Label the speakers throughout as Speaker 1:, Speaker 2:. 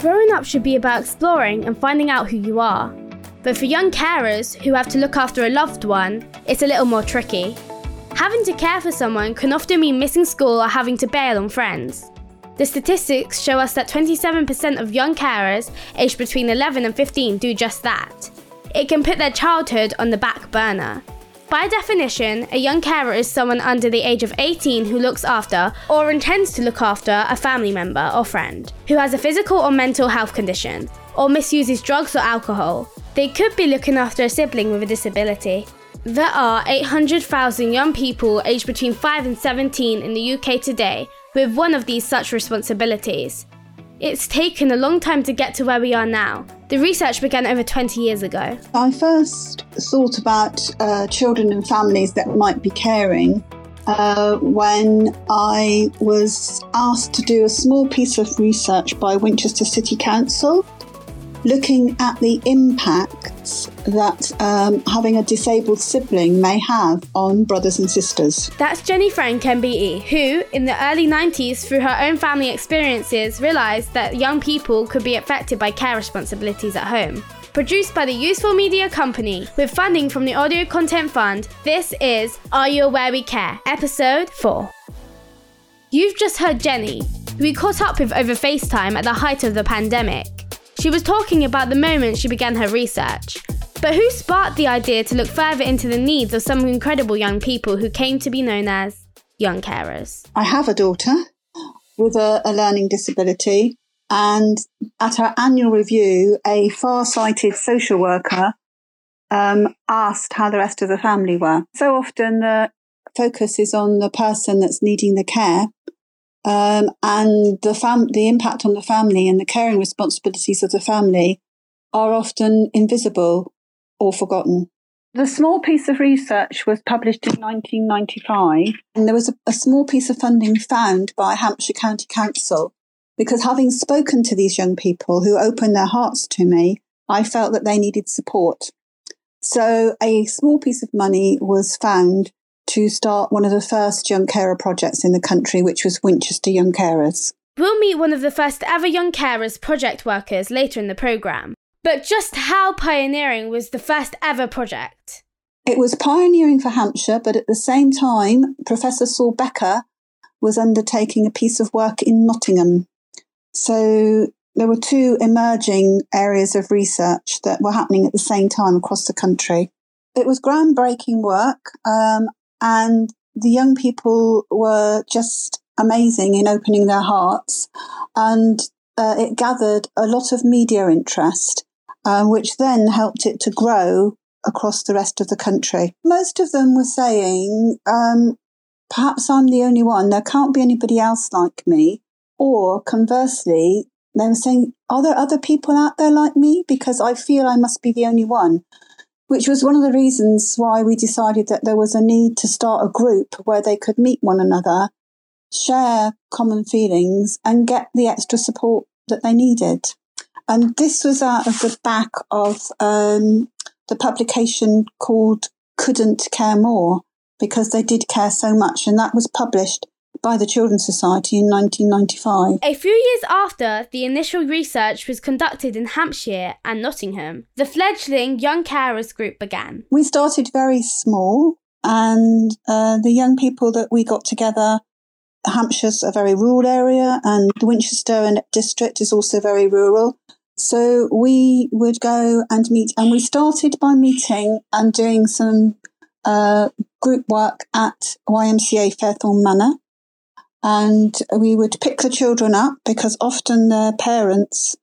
Speaker 1: Growing up should be about exploring and finding out who you are. But for young carers who have to look after a loved one, it's a little more tricky. Having to care for someone can often mean missing school or having to bail on friends. The statistics show us that 27% of young carers aged between 11 and 15 do just that. It can put their childhood on the back burner. By definition, a young carer is someone under the age of 18 who looks after or intends to look after a family member or friend who has a physical or mental health condition or misuses drugs or alcohol. They could be looking after a sibling with a disability. There are 800,000 young people aged between 5 and 17 in the UK today with one of these such responsibilities. It's taken a long time to get to where we are now. The research began over 20 years ago.
Speaker 2: I first thought about uh, children and families that might be caring uh, when I was asked to do a small piece of research by Winchester City Council looking at the impacts that um, having a disabled sibling may have on brothers and sisters.
Speaker 1: That's Jenny Frank MBE, who, in the early 90s, through her own family experiences, realised that young people could be affected by care responsibilities at home. Produced by the Useful Media Company with funding from the Audio Content Fund, this is Are You Aware We Care, Episode 4. You've just heard Jenny, who we caught up with over FaceTime at the height of the pandemic. She was talking about the moment she began her research. But who sparked the idea to look further into the needs of some incredible young people who came to be known as young carers?
Speaker 2: I have a daughter with a, a learning disability, and at our annual review, a far sighted social worker um, asked how the rest of the family were. So often the focus is on the person that's needing the care, um, and the fam- the impact on the family and the caring responsibilities of the family are often invisible or forgotten. The small piece of research was published in 1995, and there was a, a small piece of funding found by Hampshire County Council because having spoken to these young people who opened their hearts to me, I felt that they needed support. So a small piece of money was found to start one of the first young carer projects in the country, which was Winchester Young Carers.
Speaker 1: We'll meet one of the first ever young carers project workers later in the programme. But just how pioneering was the first ever project?
Speaker 2: It was pioneering for Hampshire, but at the same time, Professor Saul Becker was undertaking a piece of work in Nottingham. So there were two emerging areas of research that were happening at the same time across the country. It was groundbreaking work, um, and the young people were just amazing in opening their hearts. And uh, it gathered a lot of media interest, uh, which then helped it to grow across the rest of the country. Most of them were saying, um, perhaps I'm the only one. There can't be anybody else like me. Or conversely, they were saying, are there other people out there like me? Because I feel I must be the only one which was one of the reasons why we decided that there was a need to start a group where they could meet one another, share common feelings, and get the extra support that they needed. And this was out of the back of um, the publication called Couldn't Care More because they did care so much. And that was published by the Children's Society in 1995.
Speaker 1: A few years after the initial research was conducted in Hampshire and Nottingham, the fledgling Young Carers Group began.
Speaker 2: We started very small, and uh, the young people that we got together, Hampshire's a very rural area, and the Winchester district is also very rural. So we would go and meet, and we started by meeting and doing some uh, group work at YMCA Fairthorne Manor and we would pick the children up because often their parents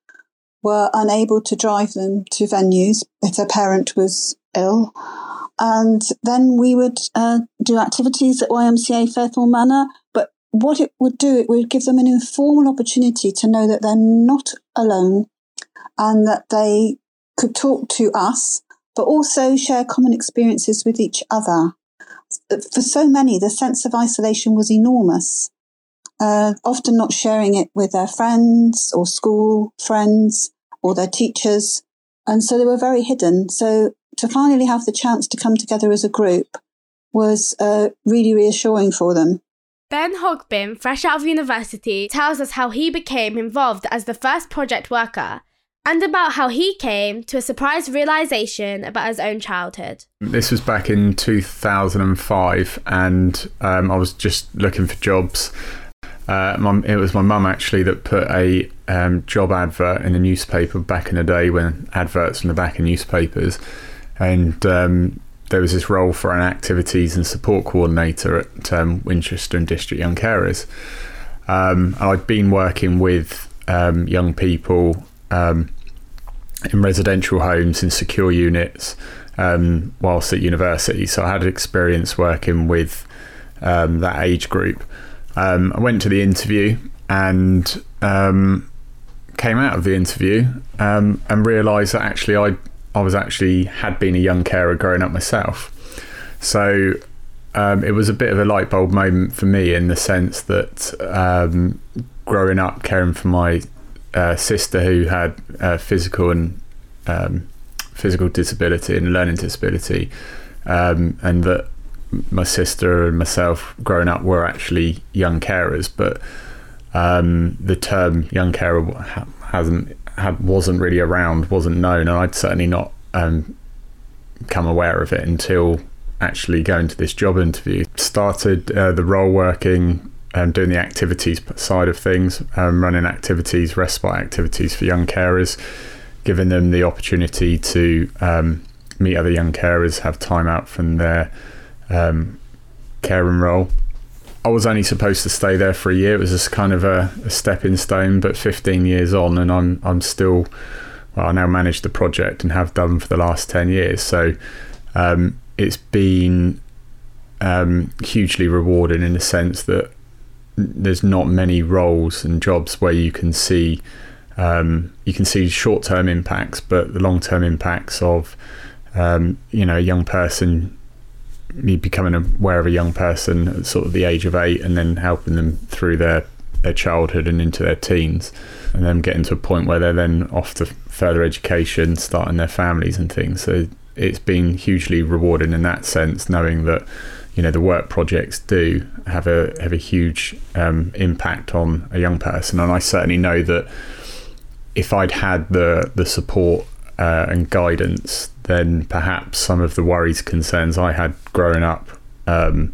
Speaker 2: were unable to drive them to venues if their parent was ill. And then we would uh, do activities at YMCA Fairthorne Manor. But what it would do, it would give them an informal opportunity to know that they're not alone and that they could talk to us, but also share common experiences with each other. For so many, the sense of isolation was enormous uh, often not sharing it with their friends or school friends or their teachers. And so they were very hidden. So to finally have the chance to come together as a group was uh, really reassuring for them.
Speaker 1: Ben Hogbin, fresh out of university, tells us how he became involved as the first project worker and about how he came to a surprise realization about his own childhood.
Speaker 3: This was back in 2005, and um, I was just looking for jobs. Uh, my, it was my mum actually that put a um, job advert in the newspaper back in the day when adverts in the back of newspapers, and um, there was this role for an activities and support coordinator at um, Winchester and District Young Carers. Um, I'd been working with um, young people um, in residential homes in secure units whilst at university. So I had experience working with that age group. Um, I went to the interview and um, came out of the interview um, and realised that actually I I was actually had been a young carer growing up myself. So um, it was a bit of a light bulb moment for me in the sense that growing up caring for my uh, sister who had uh, physical and um, physical disability and learning disability, um, and that my sister and myself growing up were actually young carers, but um, the term young carer hasn't had wasn't really around, wasn't known, and I'd certainly not um, come aware of it until actually going to this job interview. Started uh, the role working um, doing the activities side of things, um, running activities, respite activities for young carers, giving them the opportunity to um, meet other young carers, have time out from their um, caring role. I was only supposed to stay there for a year. It was just kind of a, a stepping stone, but 15 years on, and I'm I'm still. Well, I now manage the project and have done for the last 10 years. So um, it's been um, hugely rewarding in the sense that there's not many roles and jobs where you can see um, you can see short term impacts, but the long term impacts of um, you know a young person me becoming aware of a young person at sort of the age of eight and then helping them through their their childhood and into their teens and then getting to a point where they're then off to further education starting their families and things. So it's been hugely rewarding in that sense knowing that you know the work projects do have a have a huge um, impact on a young person, and I certainly know that if I'd had the the support uh, and guidance, then perhaps some of the worries, concerns I had growing up, um,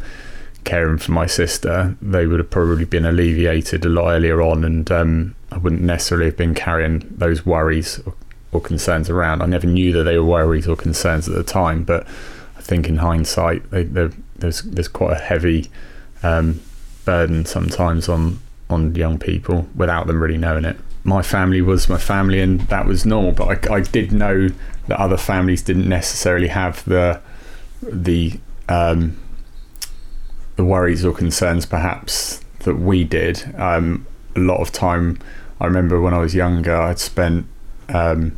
Speaker 3: caring for my sister, they would have probably been alleviated a lot earlier on, and um, I wouldn't necessarily have been carrying those worries or, or concerns around. I never knew that they were worries or concerns at the time, but I think in hindsight, they, there's there's quite a heavy um, burden sometimes on on young people without them really knowing it. My family was my family, and that was normal. But I, I did know that other families didn't necessarily have the the um, the worries or concerns perhaps that we did. Um, a lot of time, I remember when I was younger, I'd spent um,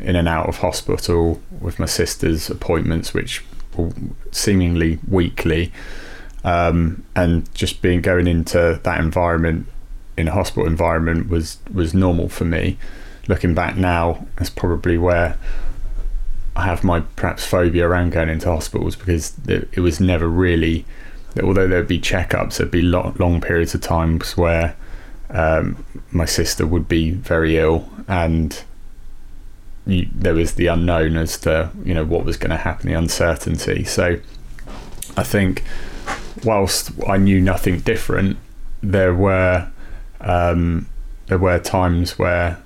Speaker 3: in and out of hospital with my sister's appointments, which were seemingly weekly, um, and just being going into that environment in a hospital environment was was normal for me. Looking back now, that's probably where I have my perhaps phobia around going into hospitals because it, it was never really. Although there'd be checkups, there'd be long, long periods of times where um, my sister would be very ill and you, there was the unknown as to you know what was going to happen, the uncertainty. So I think whilst I knew nothing different, there were um, there were times where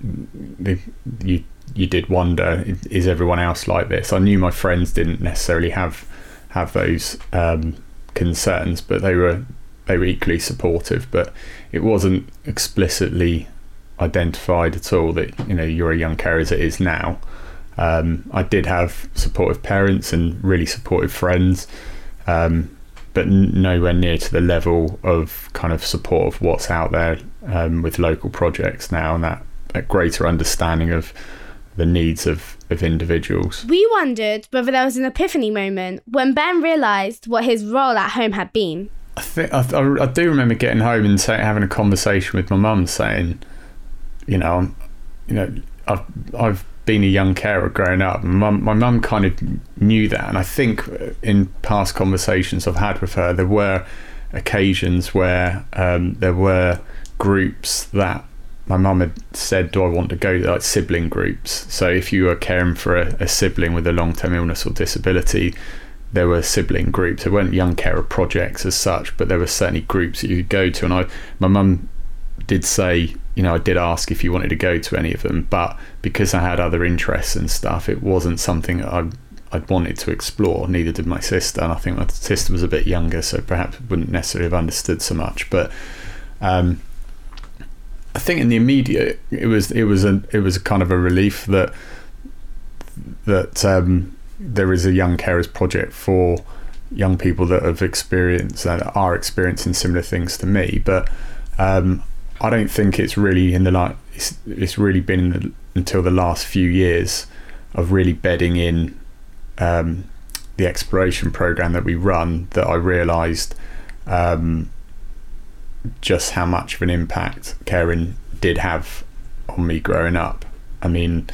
Speaker 3: the, you you did wonder is everyone else like this? I knew my friends didn't necessarily have have those um, concerns, but they were they were equally supportive. But it wasn't explicitly identified at all that you know you're a young carer as it is now. Um, I did have supportive parents and really supportive friends, um, but nowhere near to the level of kind of support of what's out there um, with local projects now, and that, that greater understanding of the needs of, of individuals.
Speaker 1: We wondered whether there was an epiphany moment when Ben realised what his role at home had been.
Speaker 3: I think I, I, I do remember getting home and say, having a conversation with my mum, saying, you know, you know, I've I've been a young carer growing up. My mum kind of knew that, and I think in past conversations I've had with her, there were occasions where um, there were groups that my mum had said, "Do I want to go?" Like sibling groups. So if you were caring for a, a sibling with a long-term illness or disability, there were sibling groups. There weren't young carer projects as such, but there were certainly groups that you could go to. And I, my mum did say, you know, I did ask if you wanted to go to any of them, but because I had other interests and stuff, it wasn't something I I'd wanted to explore. Neither did my sister, and I think my sister was a bit younger, so perhaps wouldn't necessarily have understood so much. But um, I think in the immediate, it was it was a it was kind of a relief that that um, there is a young carers project for young people that have experienced and are experiencing similar things to me. But um, I don't think it's really in the like it's, it's really been the, until the last few years of really bedding in um, the exploration program that we run that I realised um, just how much of an impact caring did have on me growing up. I mean,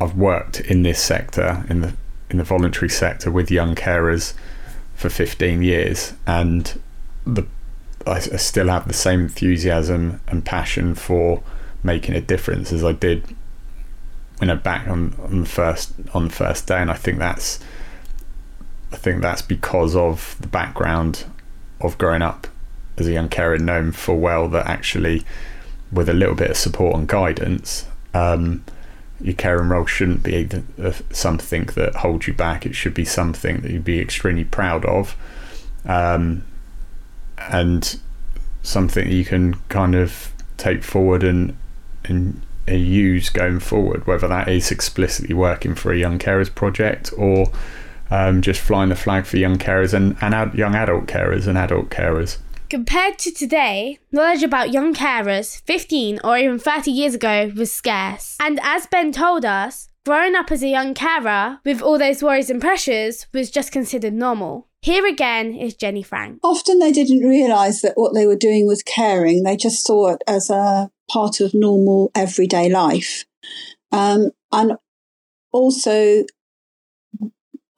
Speaker 3: I've worked in this sector in the in the voluntary sector with young carers for 15 years, and the I, I still have the same enthusiasm and passion for making a difference as I did when I back on, on the first on the first day, and I think that's I think that's because of the background of growing up as a young carer, known full well that actually with a little bit of support and guidance, um, your caring role shouldn't be something that holds you back. It should be something that you'd be extremely proud of, um, and something you can kind of take forward and and use going forward. Whether that is explicitly working for a young carers project or um, just flying the flag for young carers and, and ad- young adult carers and adult carers.
Speaker 1: Compared to today, knowledge about young carers 15 or even 30 years ago was scarce. And as Ben told us, growing up as a young carer with all those worries and pressures was just considered normal. Here again is Jenny Frank.
Speaker 2: Often they didn't realise that what they were doing was caring, they just saw it as a part of normal everyday life. Um, and also,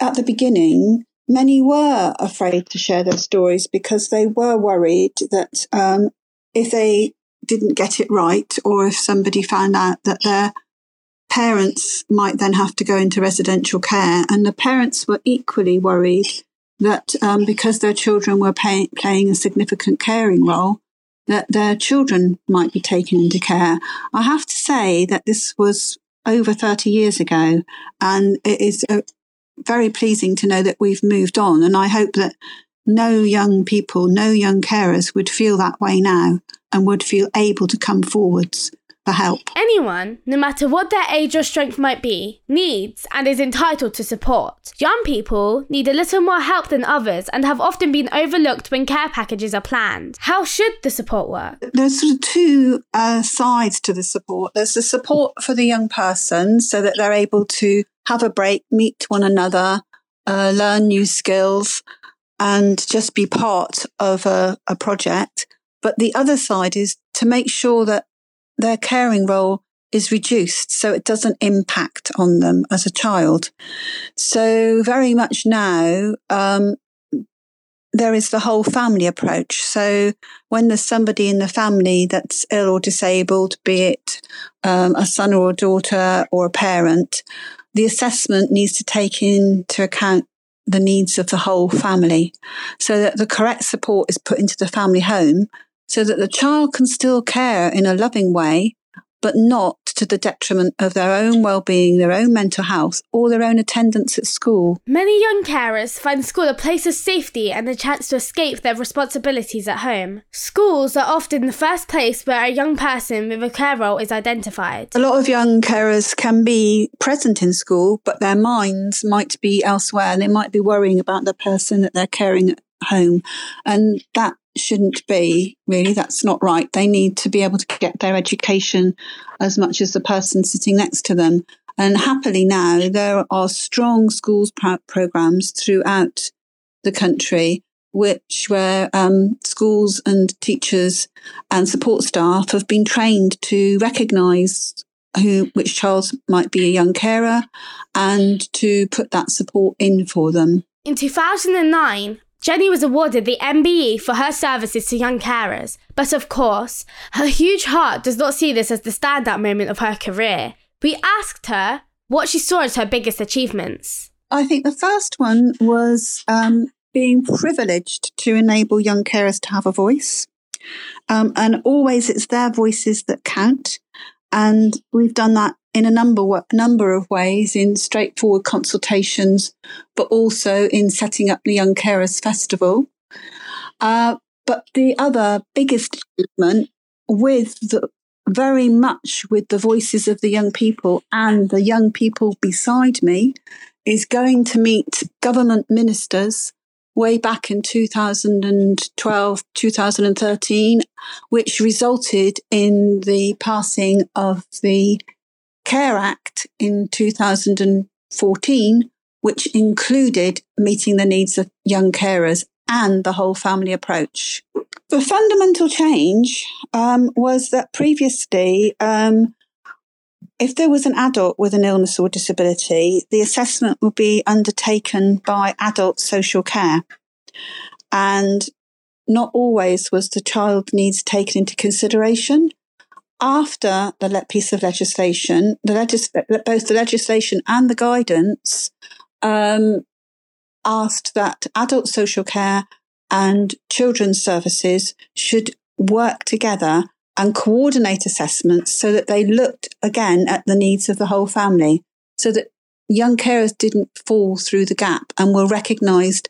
Speaker 2: at the beginning, many were afraid to share their stories because they were worried that um, if they didn't get it right or if somebody found out that their parents might then have to go into residential care and the parents were equally worried that um, because their children were pay- playing a significant caring role that their children might be taken into care. I have to say that this was over 30 years ago and it is uh, very pleasing to know that we've moved on. And I hope that no young people, no young carers would feel that way now and would feel able to come forwards for help.
Speaker 1: Anyone, no matter what their age or strength might be, needs and is entitled to support. Young people need a little more help than others and have often been overlooked when care packages are planned. How should the support work?
Speaker 2: There's sort of two uh, sides to the support. There's the support for the young person so that they're able to have a break, meet one another, uh, learn new skills, and just be part of a, a project. But the other side is to make sure that their caring role is reduced so it doesn't impact on them as a child. So very much now, um, there is the whole family approach. So when there's somebody in the family that's ill or disabled, be it um, a son or a daughter or a parent, the assessment needs to take into account the needs of the whole family so that the correct support is put into the family home so that the child can still care in a loving way, but not to the detriment of their own well-being, their own mental health, or their own attendance at school.
Speaker 1: Many young carers find school a place of safety and a chance to escape their responsibilities at home. Schools are often the first place where a young person with a care role is identified.
Speaker 2: A lot of young carers can be present in school, but their minds might be elsewhere. They might be worrying about the person that they're caring at home. And that shouldn't be really. That's not right. They need to be able to get their education as much as the person sitting next to them. And happily now, there are strong schools pro- programs throughout the country, which where um, schools and teachers and support staff have been trained to recognise who which child might be a young carer and to put that support in for them.
Speaker 1: In 2009, Jenny was awarded the MBE for her services to young carers, but of course, her huge heart does not see this as the standout moment of her career. We asked her what she saw as her biggest achievements.
Speaker 2: I think the first one was um, being privileged to enable young carers to have a voice. Um, and always it's their voices that count. And we've done that in a number, number of ways in straightforward consultations, but also in setting up the Young Carers Festival. Uh, but the other biggest achievement with the, very much with the voices of the young people and the young people beside me is going to meet government ministers way back in 2012, 2013, which resulted in the passing of the Care Act in 2014, which included meeting the needs of young carers and the whole family approach. The fundamental change um, was that previously, um, if there was an adult with an illness or disability, the assessment would be undertaken by adult social care. And not always was the child needs taken into consideration. After the piece of legislation, the legis- both the legislation and the guidance um, asked that adult social care and children's services should work together and coordinate assessments so that they looked again at the needs of the whole family so that young carers didn't fall through the gap and were recognised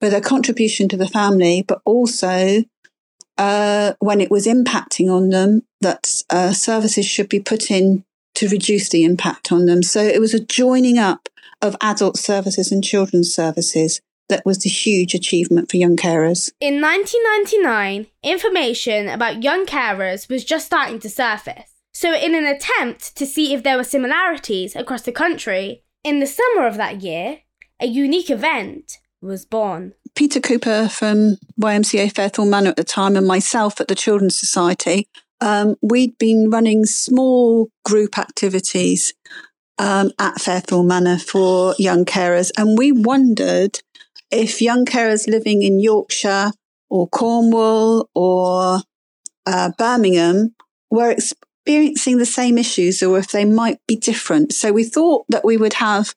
Speaker 2: for their contribution to the family, but also uh, when it was impacting on them, that uh, services should be put in to reduce the impact on them. So it was a joining up of adult services and children's services that was the huge achievement for young carers.
Speaker 1: In 1999, information about young carers was just starting to surface. So, in an attempt to see if there were similarities across the country, in the summer of that year, a unique event was born.
Speaker 2: Peter Cooper from YMCA Fairthorne Manor at the time and myself at the Children's Society, um, we'd been running small group activities um, at Fairthorne Manor for young carers. And we wondered if young carers living in Yorkshire or Cornwall or uh, Birmingham were experiencing the same issues or if they might be different. So we thought that we would have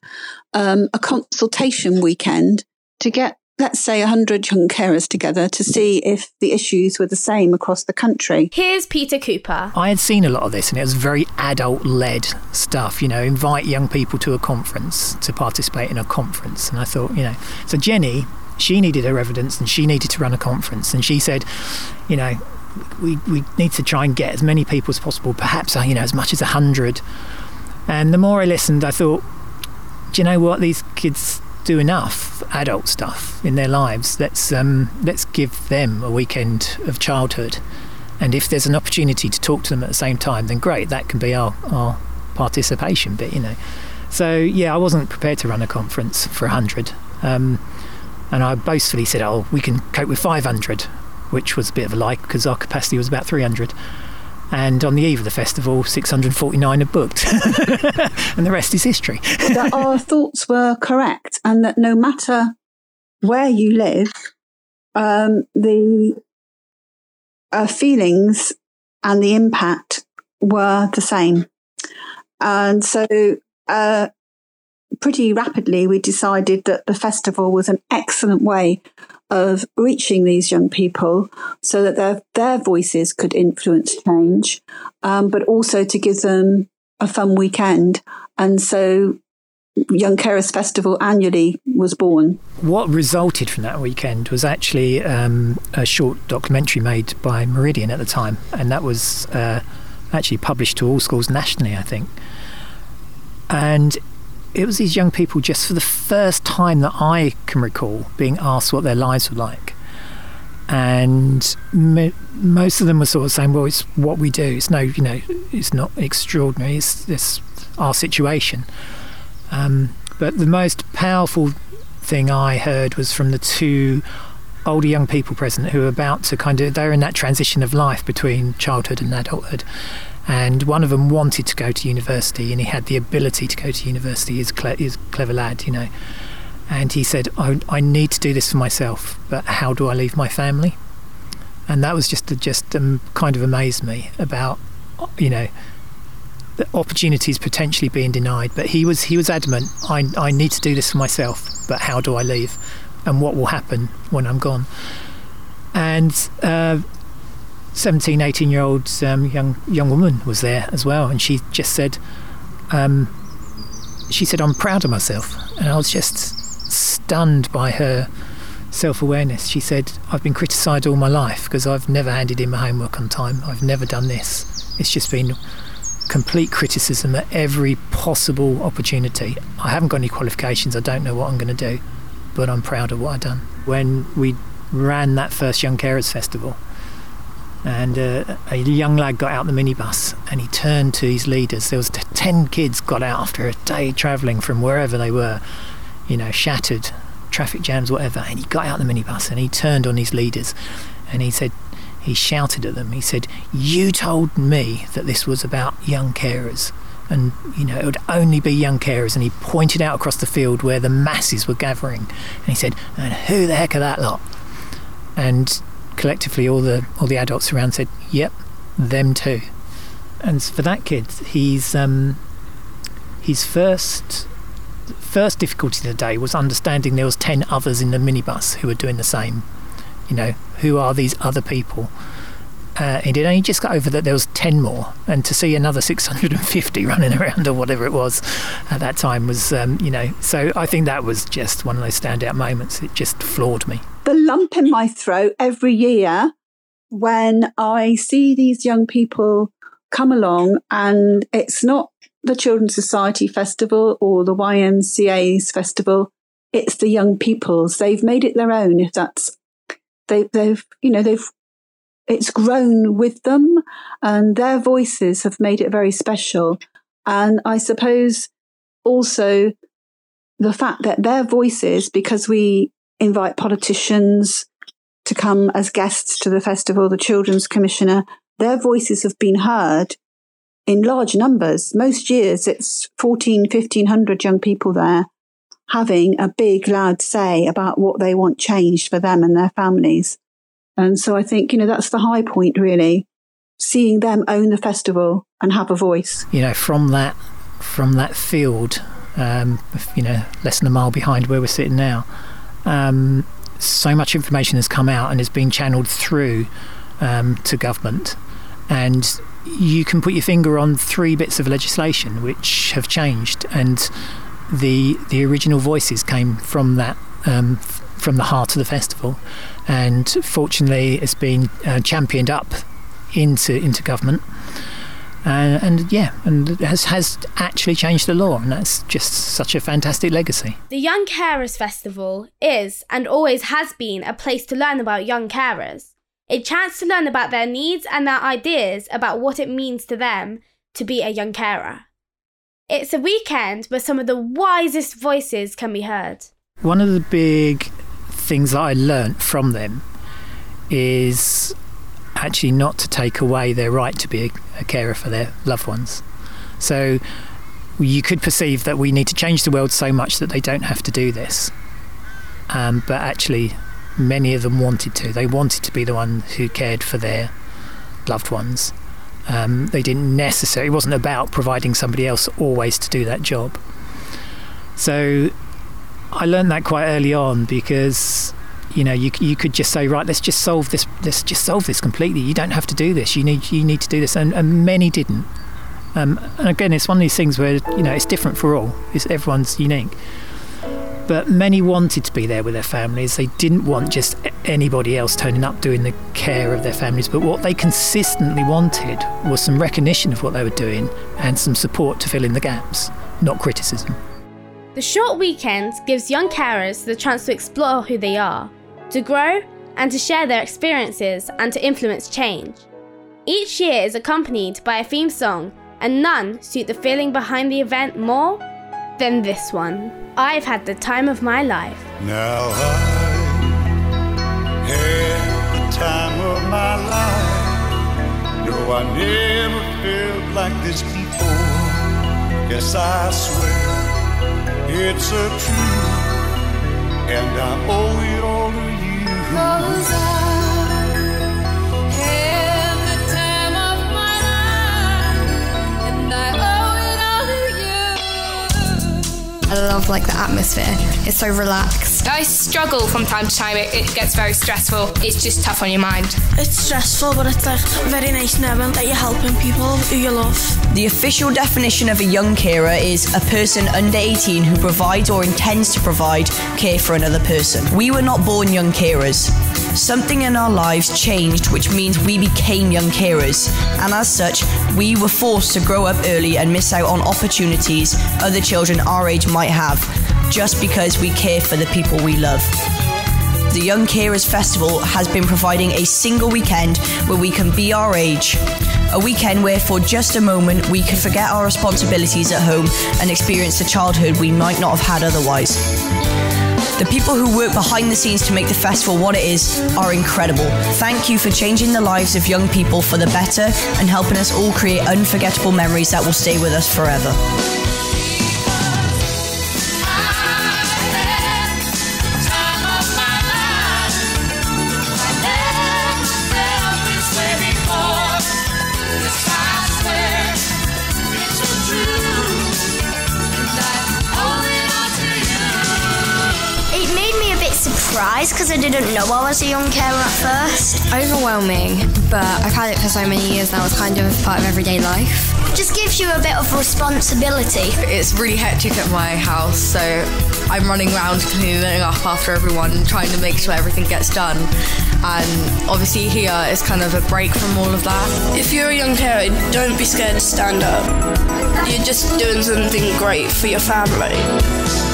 Speaker 2: um, a consultation weekend to get let's say 100 young carers together to see if the issues were the same across the country.
Speaker 1: Here's Peter Cooper.
Speaker 4: I had seen a lot of this and it was very adult led stuff, you know, invite young people to a conference to participate in a conference. And I thought, you know, so Jenny, she needed her evidence and she needed to run a conference. And she said, you know, we, we need to try and get as many people as possible, perhaps, uh, you know, as much as 100. And the more I listened, I thought, do you know what? These kids do enough adult stuff in their lives. Let's um, let's give them a weekend of childhood, and if there's an opportunity to talk to them at the same time, then great. That can be our our participation bit, you know. So yeah, I wasn't prepared to run a conference for hundred, um, and I boastfully said, "Oh, we can cope with 500," which was a bit of a lie because our capacity was about 300. And on the eve of the festival, 649 are booked. and the rest is history.
Speaker 2: that our thoughts were correct and that no matter where you live, um, the uh, feelings and the impact were the same. And so, uh, pretty rapidly, we decided that the festival was an excellent way of reaching these young people so that their, their voices could influence change, um, but also to give them a fun weekend. And so Young Carers Festival annually was born.
Speaker 4: What resulted from that weekend was actually um, a short documentary made by Meridian at the time, and that was uh, actually published to all schools nationally, I think. And it was these young people just for the first time that I can recall being asked what their lives were like. And m- most of them were sort of saying, well, it's what we do. It's no, you know, it's not extraordinary. It's, it's our situation. Um, but the most powerful thing I heard was from the two older young people present who are about to kind of, they're in that transition of life between childhood and adulthood and one of them wanted to go to university and he had the ability to go to university he's, cle- he's a clever lad you know And he said, I, I need to do this for myself, but how do I leave my family? And that was just just um, kind of amazed me about, you know, the opportunities potentially being denied. But he was he was adamant. I I need to do this for myself, but how do I leave? And what will happen when I'm gone? And uh, 17, 18 year old um, young young woman was there as well, and she just said, um, she said, I'm proud of myself, and I was just stunned by her self awareness. She said, I've been criticised all my life because I've never handed in my homework on time. I've never done this. It's just been complete criticism at every possible opportunity. I haven't got any qualifications. I don't know what I'm going to do, but I'm proud of what I've done. When we ran that first Young Carers Festival, and uh, a young lad got out the minibus and he turned to his leaders. There was t- ten kids got out after a day travelling from wherever they were, you know, shattered, traffic jams, whatever. And he got out the minibus and he turned on his leaders and he said, he shouted at them. He said, You told me that this was about young carers. And, you know, it would only be young carers. And he pointed out across the field where the masses were gathering. And he said, And who the heck are that lot? And collectively, all the all the adults around said, Yep, them too. And for that kid, he's um, his first first difficulty of the day was understanding there was 10 others in the minibus who were doing the same you know who are these other people uh, he did only just got over that there was 10 more and to see another 650 running around or whatever it was at that time was um, you know so i think that was just one of those standout moments it just floored me
Speaker 2: the lump in my throat every year when i see these young people come along and it's not the Children's Society Festival or the YMCA's festival. It's the young people's. They've made it their own. If that's they, they've you know they've it's grown with them, and their voices have made it very special. And I suppose also the fact that their voices, because we invite politicians to come as guests to the festival, the Children's Commissioner, their voices have been heard in large numbers. Most years it's 14, 1500 young people there having a big loud say about what they want changed for them and their families. And so I think, you know, that's the high point really, seeing them own the festival and have a voice.
Speaker 4: You know, from that, from that field, um, you know, less than a mile behind where we're sitting now, um, so much information has come out and has been channeled through um, to government. And you can put your finger on three bits of legislation which have changed, and the the original voices came from that um, from the heart of the festival, and fortunately, it's been uh, championed up into into government. Uh, and yeah, and it has, has actually changed the law, and that's just such a fantastic legacy.
Speaker 1: The Young Carers Festival is and always has been a place to learn about young carers a chance to learn about their needs and their ideas about what it means to them to be a young carer. It's a weekend where some of the wisest voices can be heard.
Speaker 4: One of the big things that I learnt from them is actually not to take away their right to be a, a carer for their loved ones. So you could perceive that we need to change the world so much that they don't have to do this. Um, but actually, many of them wanted to. They wanted to be the one who cared for their loved ones. Um, they didn't necessarily, it wasn't about providing somebody else always to do that job. So I learned that quite early on because you know you you could just say right let's just solve this let's just solve this completely you don't have to do this you need you need to do this and, and many didn't um, and again it's one of these things where you know it's different for all it's everyone's unique but many wanted to be there with their families. They didn't want just anybody else turning up doing the care of their families. But what they consistently wanted was some recognition of what they were doing and some support to fill in the gaps, not criticism.
Speaker 1: The short weekend gives young carers the chance to explore who they are, to grow, and to share their experiences and to influence change. Each year is accompanied by a theme song, and none suit the feeling behind the event more than this one. I've had the time of my life.
Speaker 5: Now I had the time of my life. No, I never felt like this before. Yes, I swear it's a truth and I owe it all to you.
Speaker 6: Cause I had the time of my life, and I owe it all to you.
Speaker 7: I love like the atmosphere. It's so relaxed.
Speaker 8: I struggle from time to time. It, it gets very stressful. It's just tough on your mind.
Speaker 9: It's stressful, but it's like very nice knowing that you're helping people who you love.
Speaker 10: The official definition of a young carer is a person under 18 who provides or intends to provide care for another person. We were not born young carers. Something in our lives changed, which means we became young carers. And as such, we were forced to grow up early and miss out on opportunities other children our age might have, just because we care for the people we love. The Young Carers Festival has been providing a single weekend where we can be our age. A weekend where, for just a moment, we can forget our responsibilities at home and experience the childhood we might not have had otherwise. The people who work behind the scenes to make the festival what it is are incredible. Thank you for changing the lives of young people for the better and helping us all create unforgettable memories that will stay with us forever.
Speaker 11: Surprised because I didn't know I was a young carer at first.
Speaker 7: Overwhelming, but I've had it for so many years now. It's kind of part of everyday life.
Speaker 11: Just gives you a bit of responsibility.
Speaker 12: It's really hectic at my house, so I'm running around cleaning up after everyone trying to make sure everything gets done. And obviously, here is kind of a break from all of that.
Speaker 9: If you're a young carer, don't be scared to stand up. You're just doing something great for your family.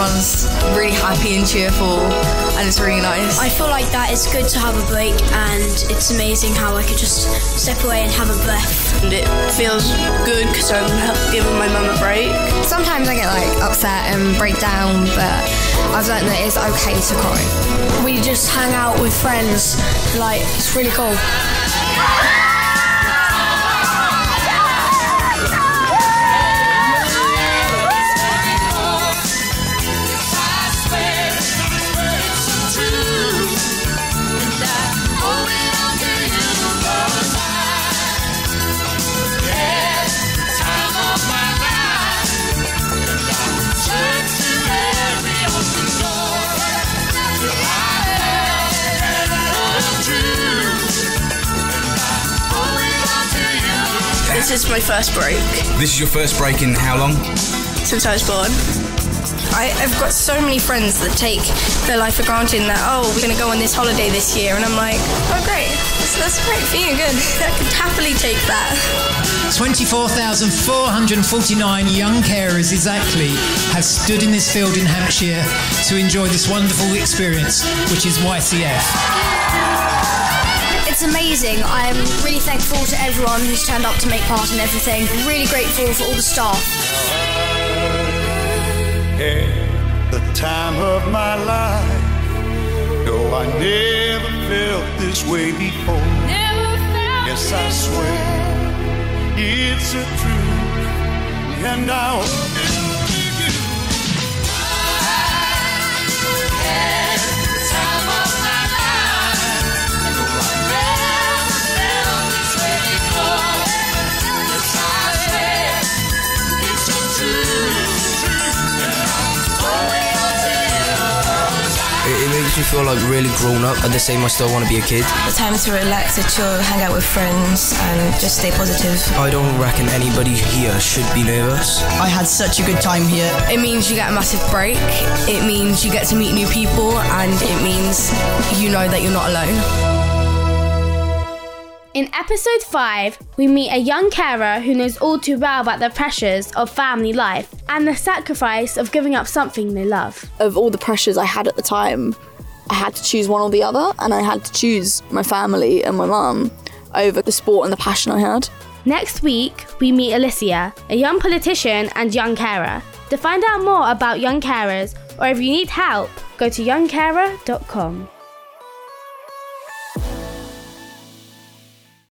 Speaker 12: Everyone's really happy and cheerful, and it's really nice.
Speaker 9: I feel like that it's good to have a break, and it's amazing how I could just step away and have a breath. And it feels good because I'm giving my mum a break.
Speaker 7: Sometimes I get like upset and break down, but I've learned that it's okay to cry.
Speaker 9: We just hang out with friends, like, it's really cool. This is my first break
Speaker 13: This is your first break in how long?
Speaker 9: since I was born. I, I've got so many friends that take their life for granted and that, oh, we're going to go on this holiday this year. And I'm like, oh, great. That's, that's great for you. Good. I could happily take that.
Speaker 14: 24,449 young carers exactly have stood in this field in Hampshire to enjoy this wonderful experience, which is YCF.
Speaker 11: It's amazing. I'm really thankful to everyone who's turned up to make part in everything. Really grateful for all the staff.
Speaker 5: Had the time of my life. No, I never felt this way before. yes, I swear it's a truth, and I.
Speaker 15: It, it makes me feel like really grown up. At the same, I still want to be a kid.
Speaker 16: The time to relax, to chill, hang out with friends, and just stay positive.
Speaker 15: I don't reckon anybody here should be nervous.
Speaker 10: I had such a good time here.
Speaker 12: It means you get a massive break. It means you get to meet new people, and it means you know that you're not alone.
Speaker 1: In episode 5, we meet a young carer who knows all too well about the pressures of family life and the sacrifice of giving up something they love.
Speaker 17: Of all the pressures I had at the time, I had to choose one or the other, and I had to choose my family and my mum over the sport and the passion I had.
Speaker 1: Next week, we meet Alicia, a young politician and young carer. To find out more about young carers or if you need help, go to youngcarer.com.